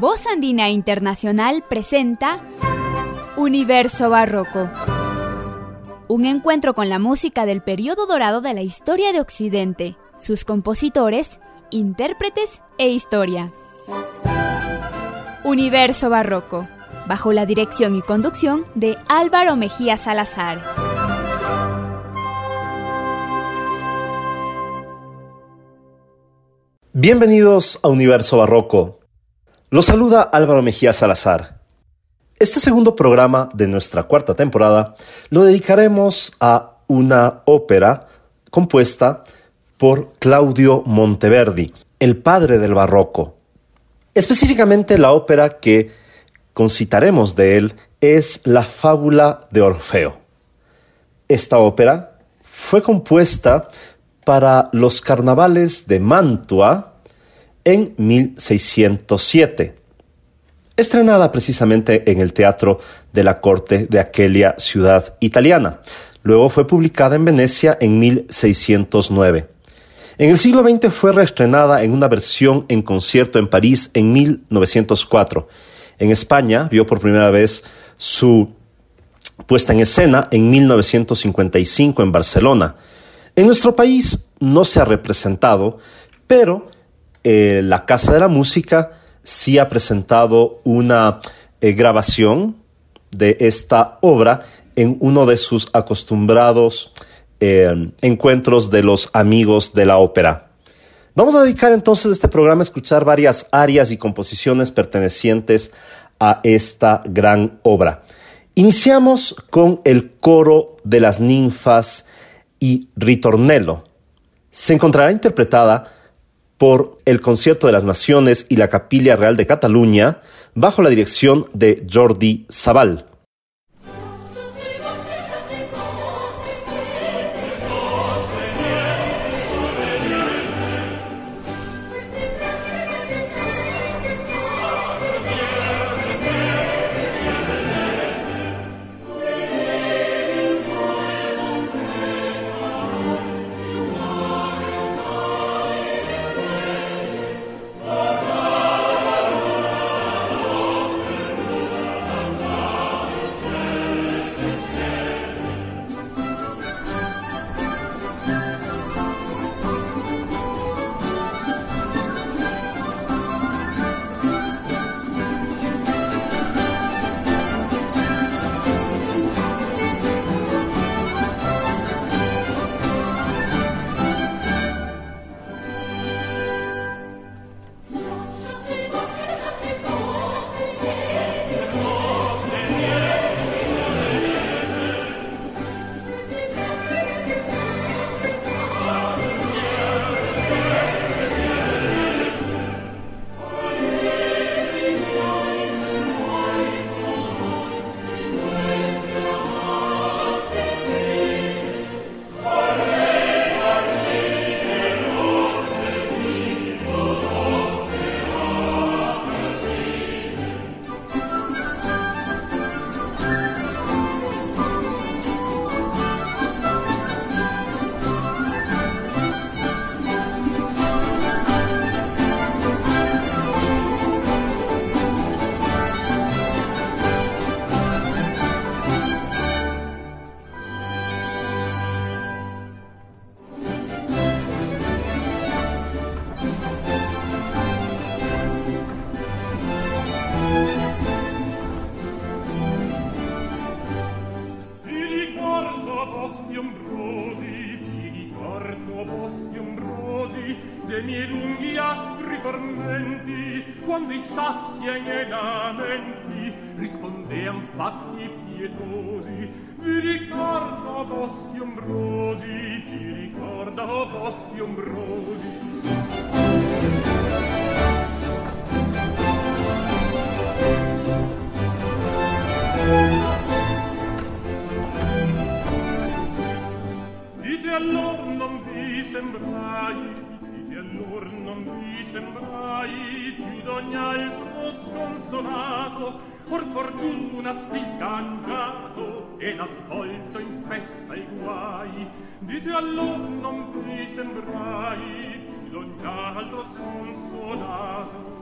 Voz Andina Internacional presenta Universo Barroco. Un encuentro con la música del periodo dorado de la historia de Occidente, sus compositores, intérpretes e historia. Universo Barroco, bajo la dirección y conducción de Álvaro Mejía Salazar. Bienvenidos a Universo Barroco. Los saluda Álvaro Mejía Salazar. Este segundo programa de nuestra cuarta temporada lo dedicaremos a una ópera compuesta por Claudio Monteverdi, el padre del barroco. Específicamente la ópera que concitaremos de él es La fábula de Orfeo. Esta ópera fue compuesta para los carnavales de Mantua en 1607, estrenada precisamente en el Teatro de la Corte de aquella ciudad italiana. Luego fue publicada en Venecia en 1609. En el siglo XX fue reestrenada en una versión en concierto en París en 1904. En España vio por primera vez su puesta en escena en 1955 en Barcelona. En nuestro país no se ha representado, pero eh, la Casa de la Música sí ha presentado una eh, grabación de esta obra en uno de sus acostumbrados eh, encuentros de los amigos de la ópera. Vamos a dedicar entonces este programa a escuchar varias arias y composiciones pertenecientes a esta gran obra. Iniciamos con el coro de las ninfas y ritornello. Se encontrará interpretada por el Concierto de las Naciones y la Capilla Real de Cataluña bajo la dirección de Jordi Sabal. sembrai di te allor non mi sembrai più d'ogni altro sconsolato. Or fortuna stil cangiato ed avvolto in festa i guai. Di te allor non mi sembrai più d'ogni altro sconsolato.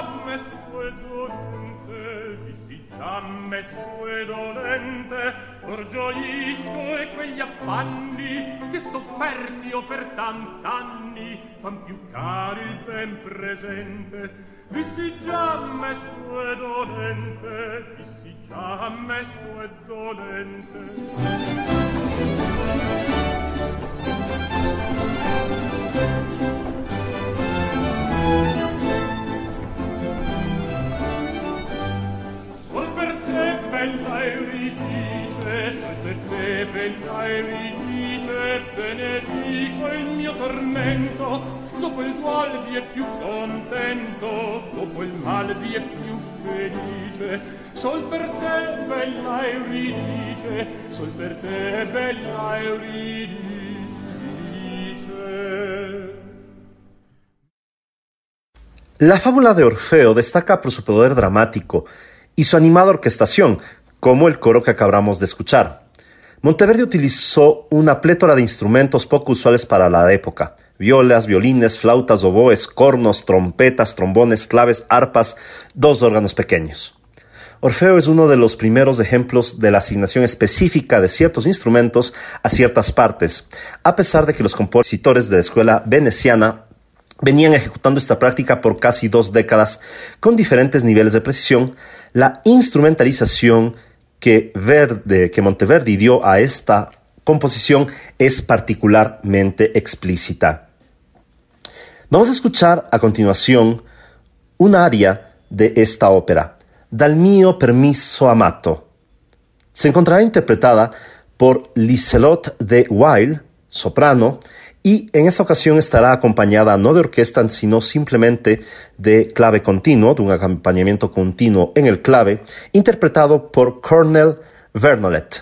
giammes tue dolente visti giammes tue dolente. Or gioisco e quegli affanni che sofferti o per tant'anni fan più cari il ben presente. Vissi giammes tue dolente vissi giammes tue dolente. Bella Euridice, se per te bella Euridice, benedico il mio tormento, dopo il dual vi è più contento, dopo il mal vi è più felice. Sol per te bella Euridice, sol per te bella Euridice. La fábula de Orfeo destaca por su poder dramático, y su animada orquestación, como el coro que acabamos de escuchar. Monteverdi utilizó una plétora de instrumentos poco usuales para la época. Violas, violines, flautas, oboes, cornos, trompetas, trombones, claves, arpas, dos órganos pequeños. Orfeo es uno de los primeros ejemplos de la asignación específica de ciertos instrumentos a ciertas partes, a pesar de que los compositores de la escuela veneciana venían ejecutando esta práctica por casi dos décadas con diferentes niveles de precisión, la instrumentalización que, Verde, que Monteverdi dio a esta composición es particularmente explícita. Vamos a escuchar a continuación un aria de esta ópera, Dal mio permiso amato. Se encontrará interpretada por Liselot de Weil, soprano, y en esta ocasión estará acompañada no de orquesta, sino simplemente de clave continuo, de un acompañamiento continuo en el clave, interpretado por Cornel Vernolet.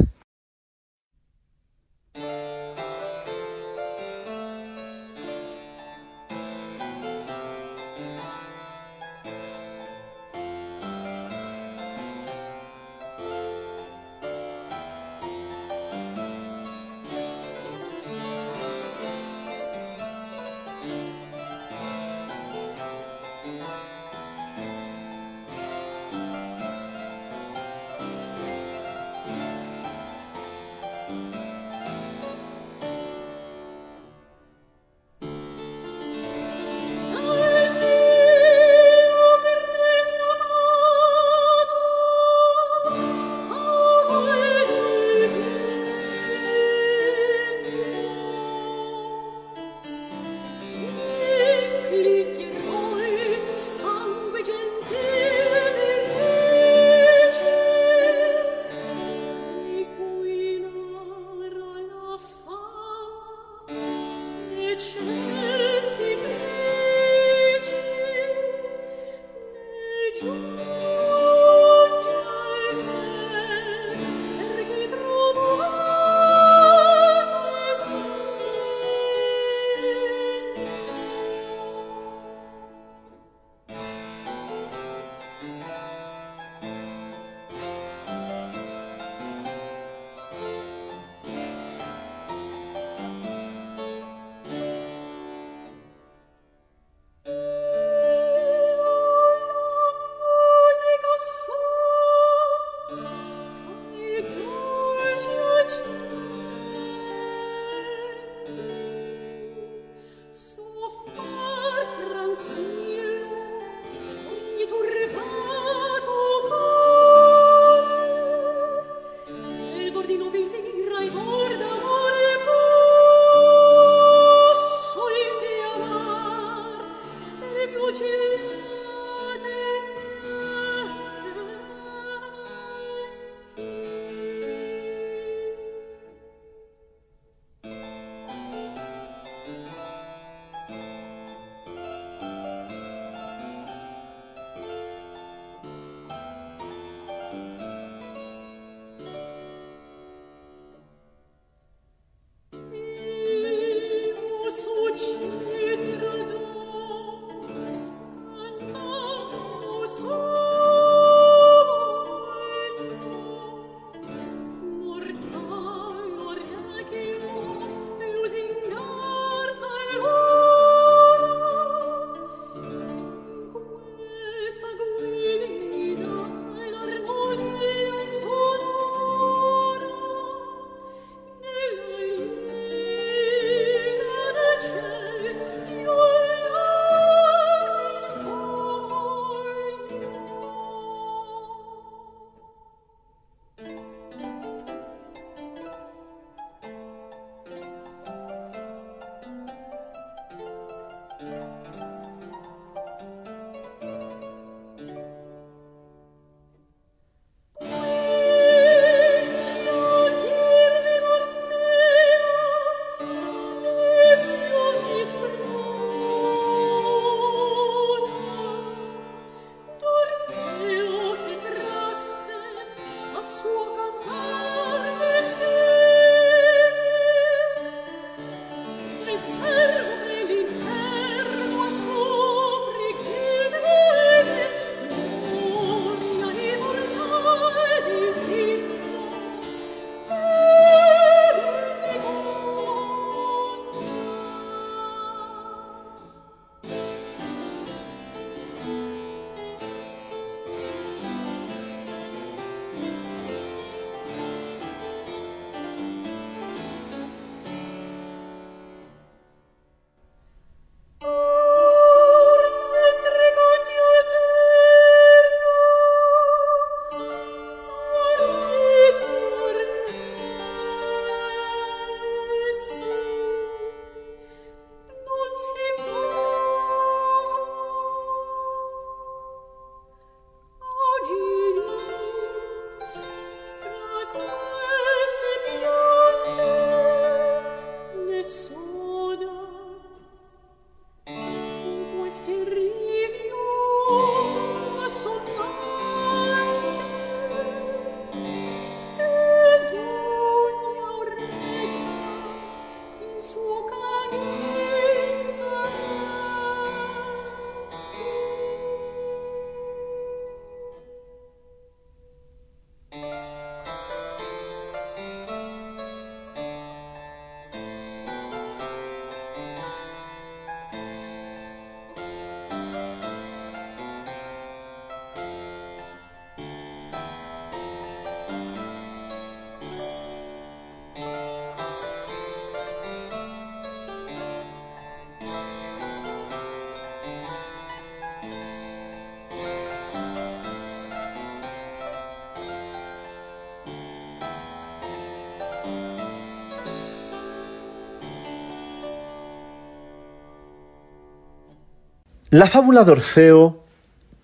La fábula de Orfeo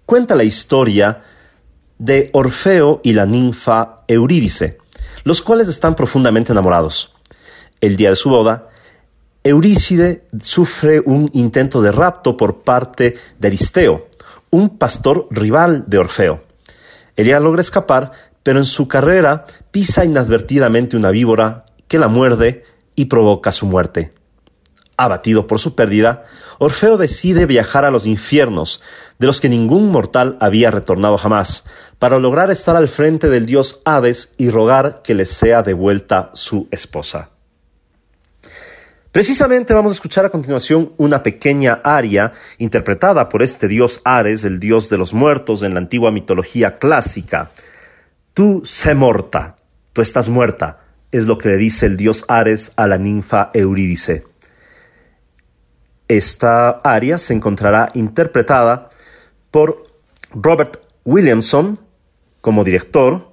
cuenta la historia de Orfeo y la ninfa Eurídice, los cuales están profundamente enamorados. El día de su boda, Eurícide sufre un intento de rapto por parte de Aristeo, un pastor rival de Orfeo. Ella logra escapar, pero en su carrera pisa inadvertidamente una víbora que la muerde y provoca su muerte. Abatido por su pérdida, Orfeo decide viajar a los infiernos, de los que ningún mortal había retornado jamás, para lograr estar al frente del dios Hades y rogar que le sea devuelta su esposa. Precisamente vamos a escuchar a continuación una pequeña aria interpretada por este dios Ares, el dios de los muertos en la antigua mitología clásica. Tú sé morta, tú estás muerta, es lo que le dice el dios Ares a la ninfa Eurídice. Esta aria se encontrará interpretada por Robert Williamson como director,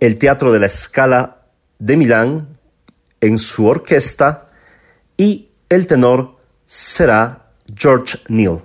el Teatro de la Scala de Milán en su orquesta y el tenor será George Neal.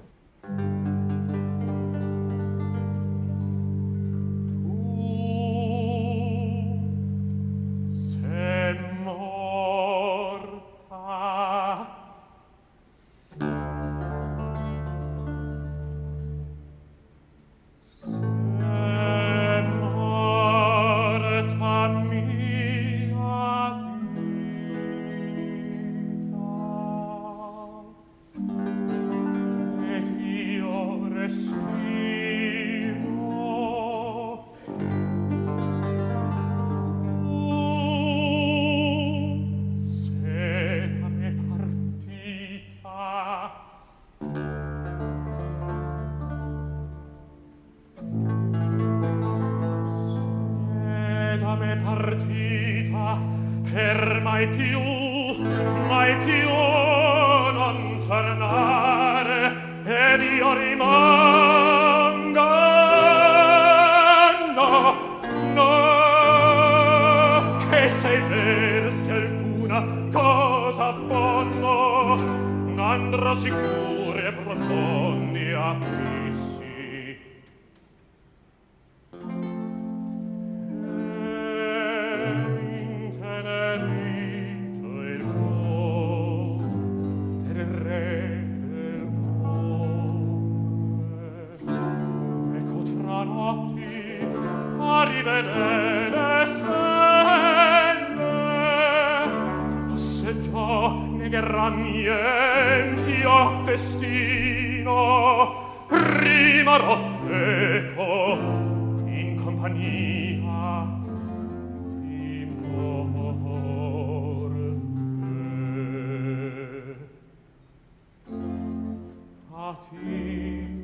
partita per mai più mai più non tornare ed io rimango. No no che se versi alcuna cosa ponno andrò sicure e profondi a Hemos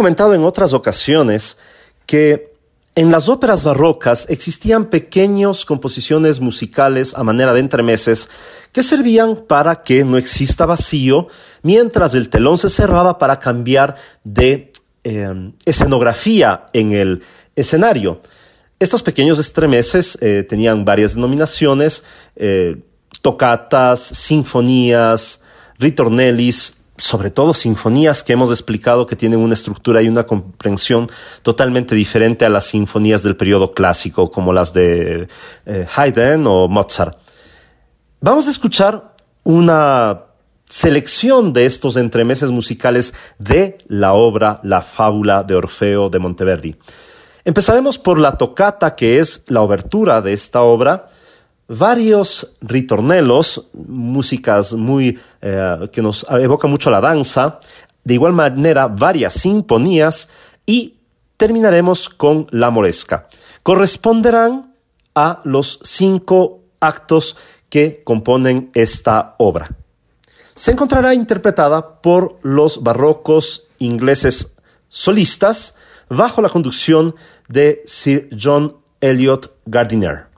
comentado en otras ocasiones que en las óperas barrocas existían pequeñas composiciones musicales a manera de entremeses que servían para que no exista vacío mientras el telón se cerraba para cambiar de eh, escenografía en el escenario. Estos pequeños estremeces eh, tenían varias denominaciones, eh, tocatas, sinfonías, ritornellis, sobre todo sinfonías que hemos explicado que tienen una estructura y una comprensión totalmente diferente a las sinfonías del periodo clásico, como las de eh, Haydn o Mozart. Vamos a escuchar una selección de estos entremeses musicales de la obra La fábula de Orfeo de Monteverdi. Empezaremos por la tocata, que es la obertura de esta obra, varios ritornelos, músicas muy eh, que nos evoca mucho la danza, de igual manera varias sinfonías y terminaremos con la moresca. Corresponderán a los cinco actos que componen esta obra. Se encontrará interpretada por los barrocos ingleses solistas bajo la conducción de Sir John Elliot Gardiner.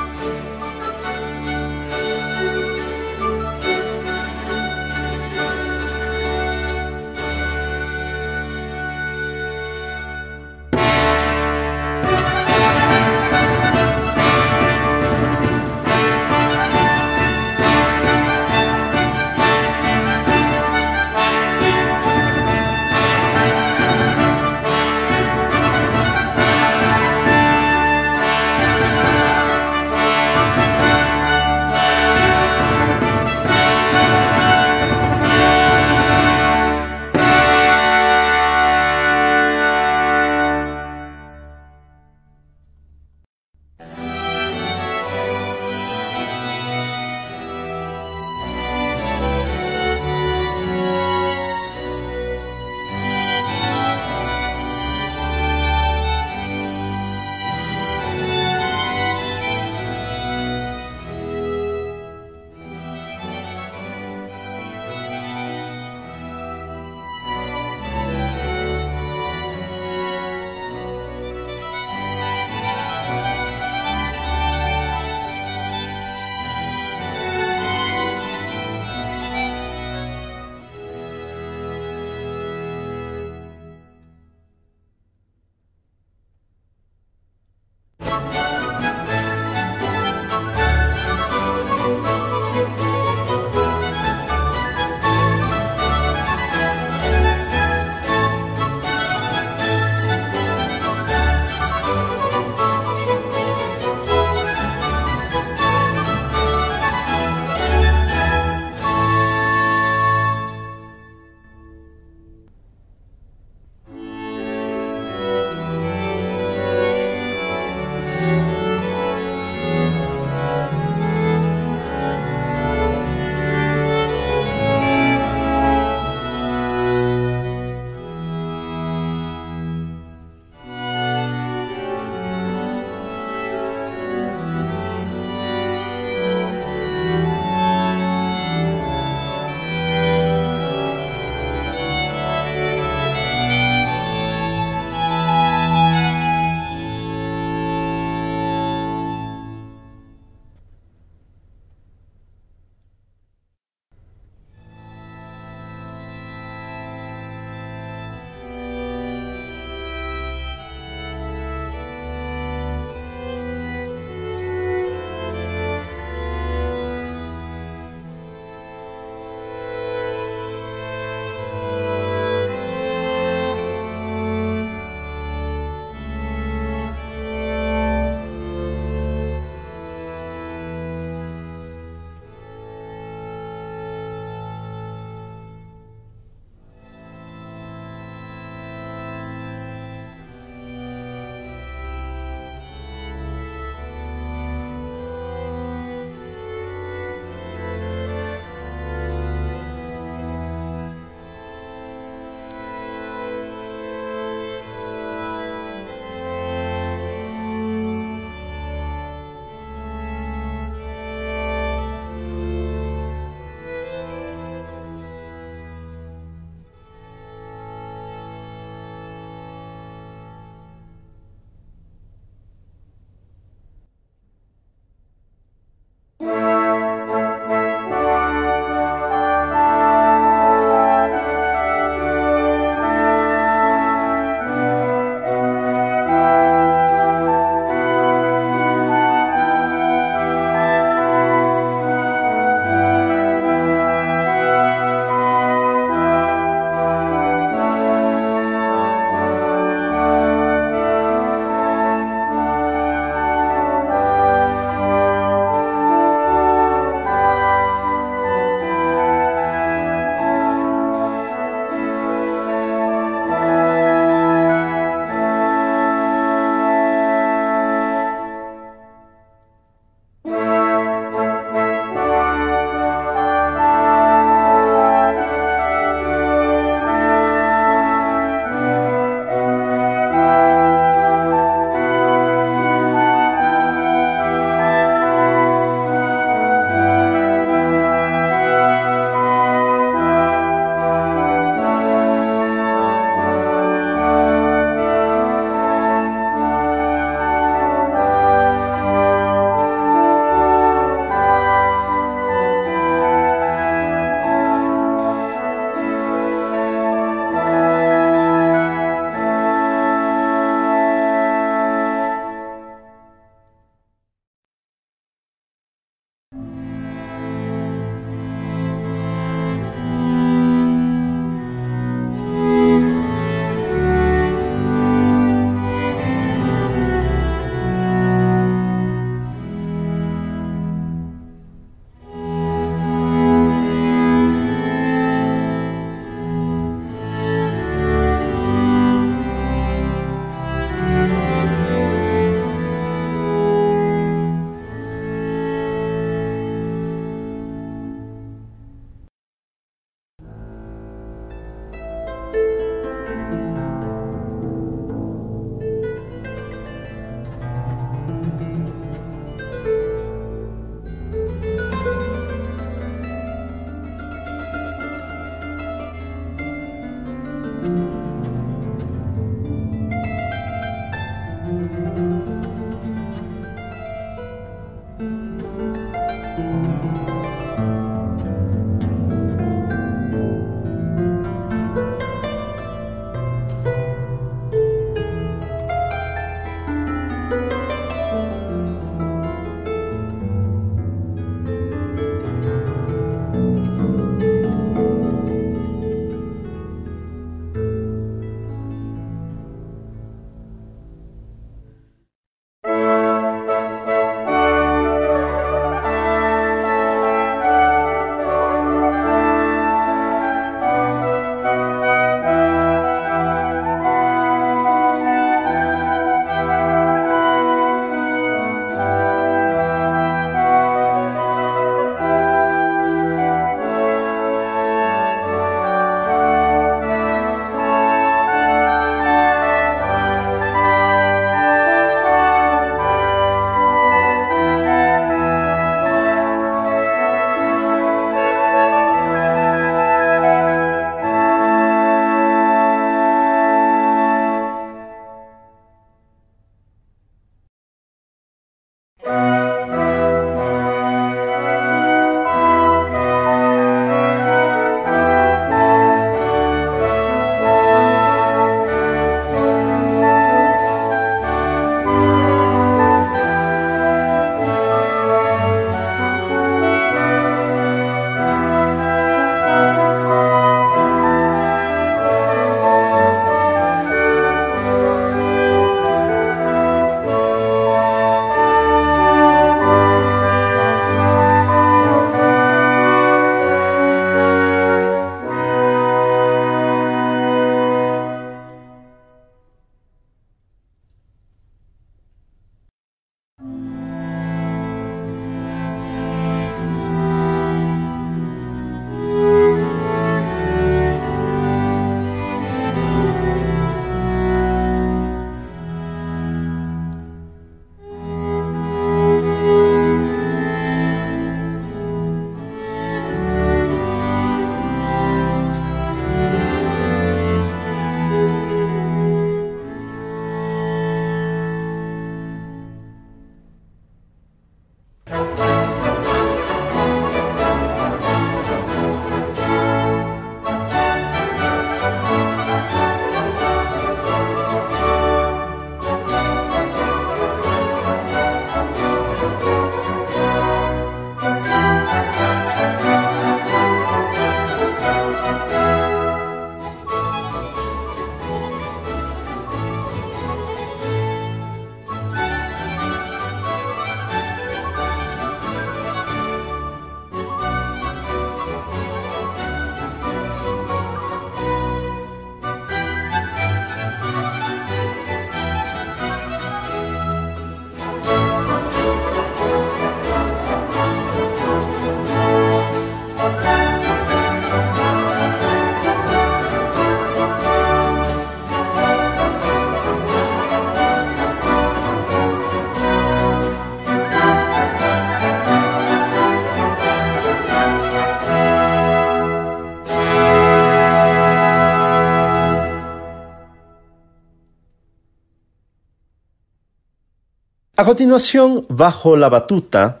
Continuación, bajo la batuta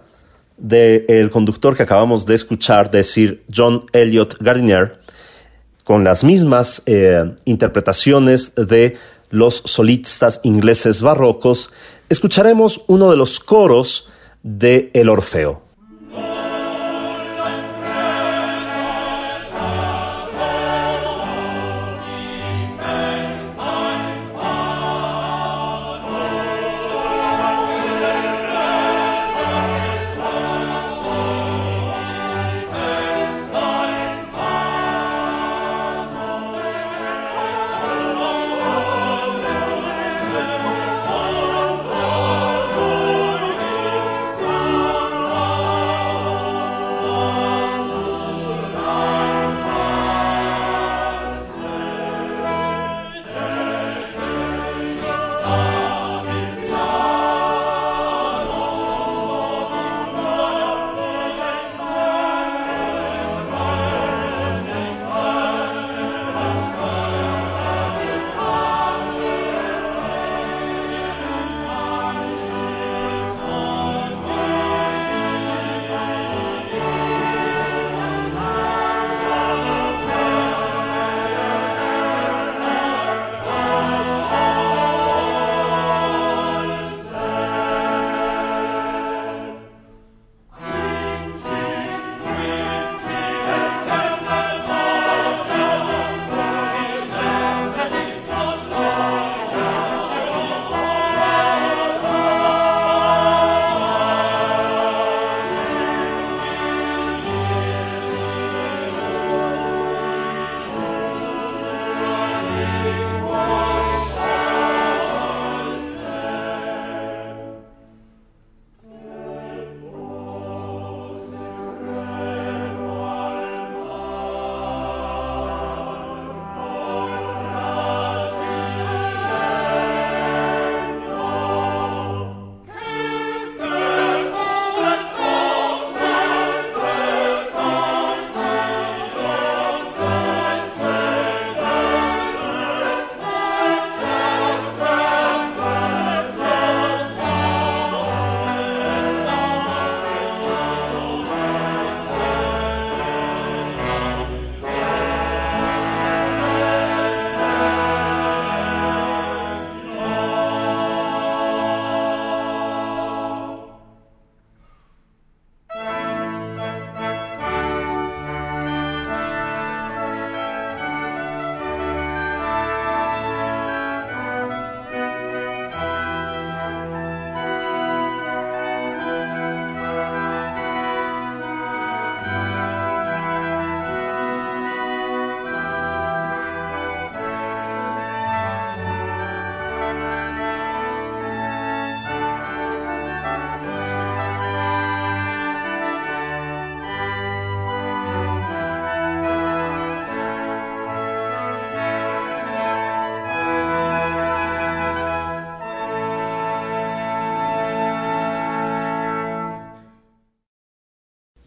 del conductor que acabamos de escuchar decir John Elliot Gardiner, con las mismas eh, interpretaciones de los solistas ingleses barrocos, escucharemos uno de los coros de El Orfeo.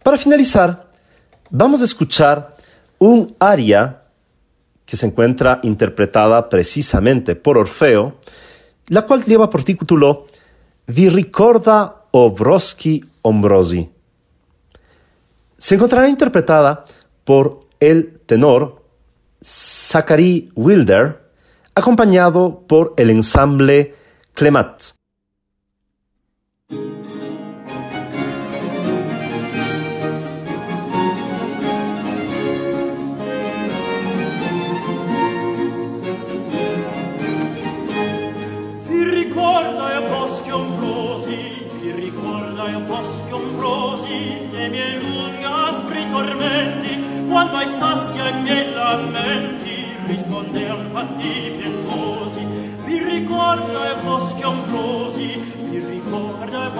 Para finalizar, vamos a escuchar un aria que se encuentra interpretada precisamente por Orfeo, la cual lleva por título Vi ricorda Obroski Ombrosi. Se encontrará interpretada por el tenor Zachary Wilder, acompañado por el ensamble Clemat.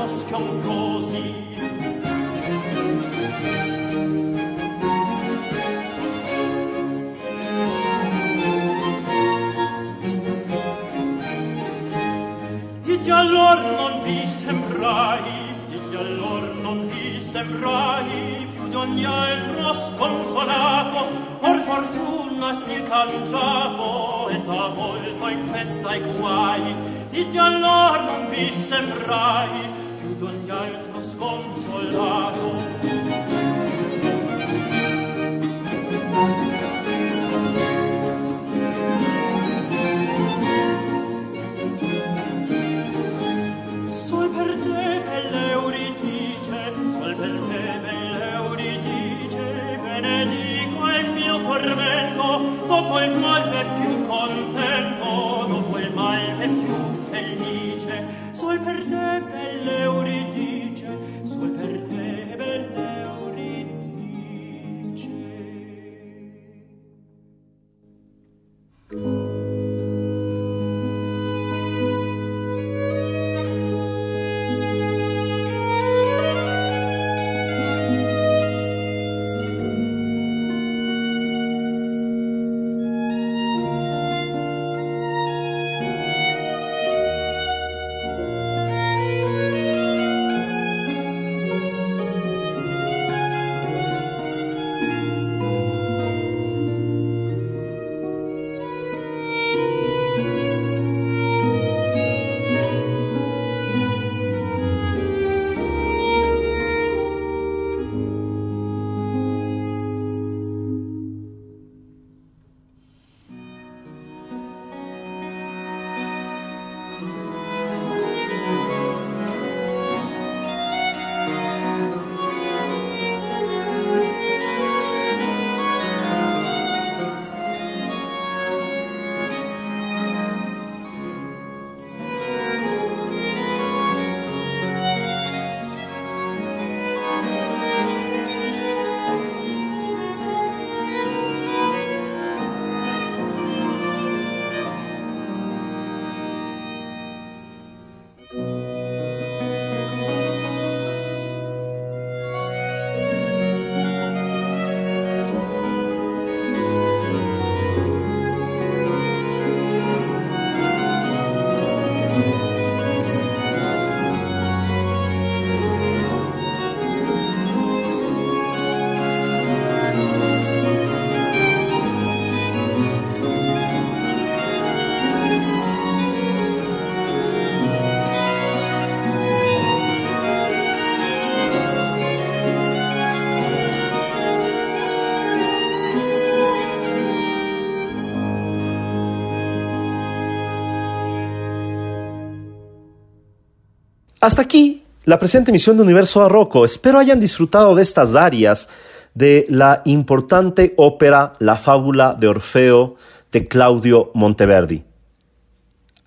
boschi ombrosi Digli allor non vi sembrai Digli allor non vi sembrai Più d'ogni altro sconsolato Or fortuna stil cangiato Et avvolto in festa e guai. Digli allor non vi sembrai d'ogni altro sconsolato Sol per te belle Euridice Sol per te belle Euridice Benedico il mio tormento Dopo il tuo vecchio Hasta aquí la presente emisión de Universo Barroco. Espero hayan disfrutado de estas arias de la importante ópera La fábula de Orfeo de Claudio Monteverdi.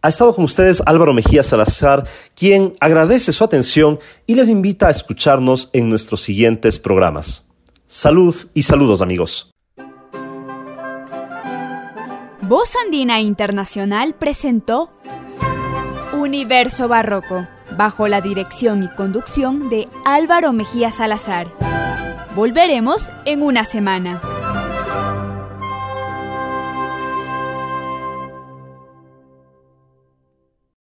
Ha estado con ustedes Álvaro Mejía Salazar, quien agradece su atención y les invita a escucharnos en nuestros siguientes programas. Salud y saludos amigos. Voz Andina Internacional presentó Universo Barroco bajo la dirección y conducción de Álvaro Mejía Salazar. Volveremos en una semana.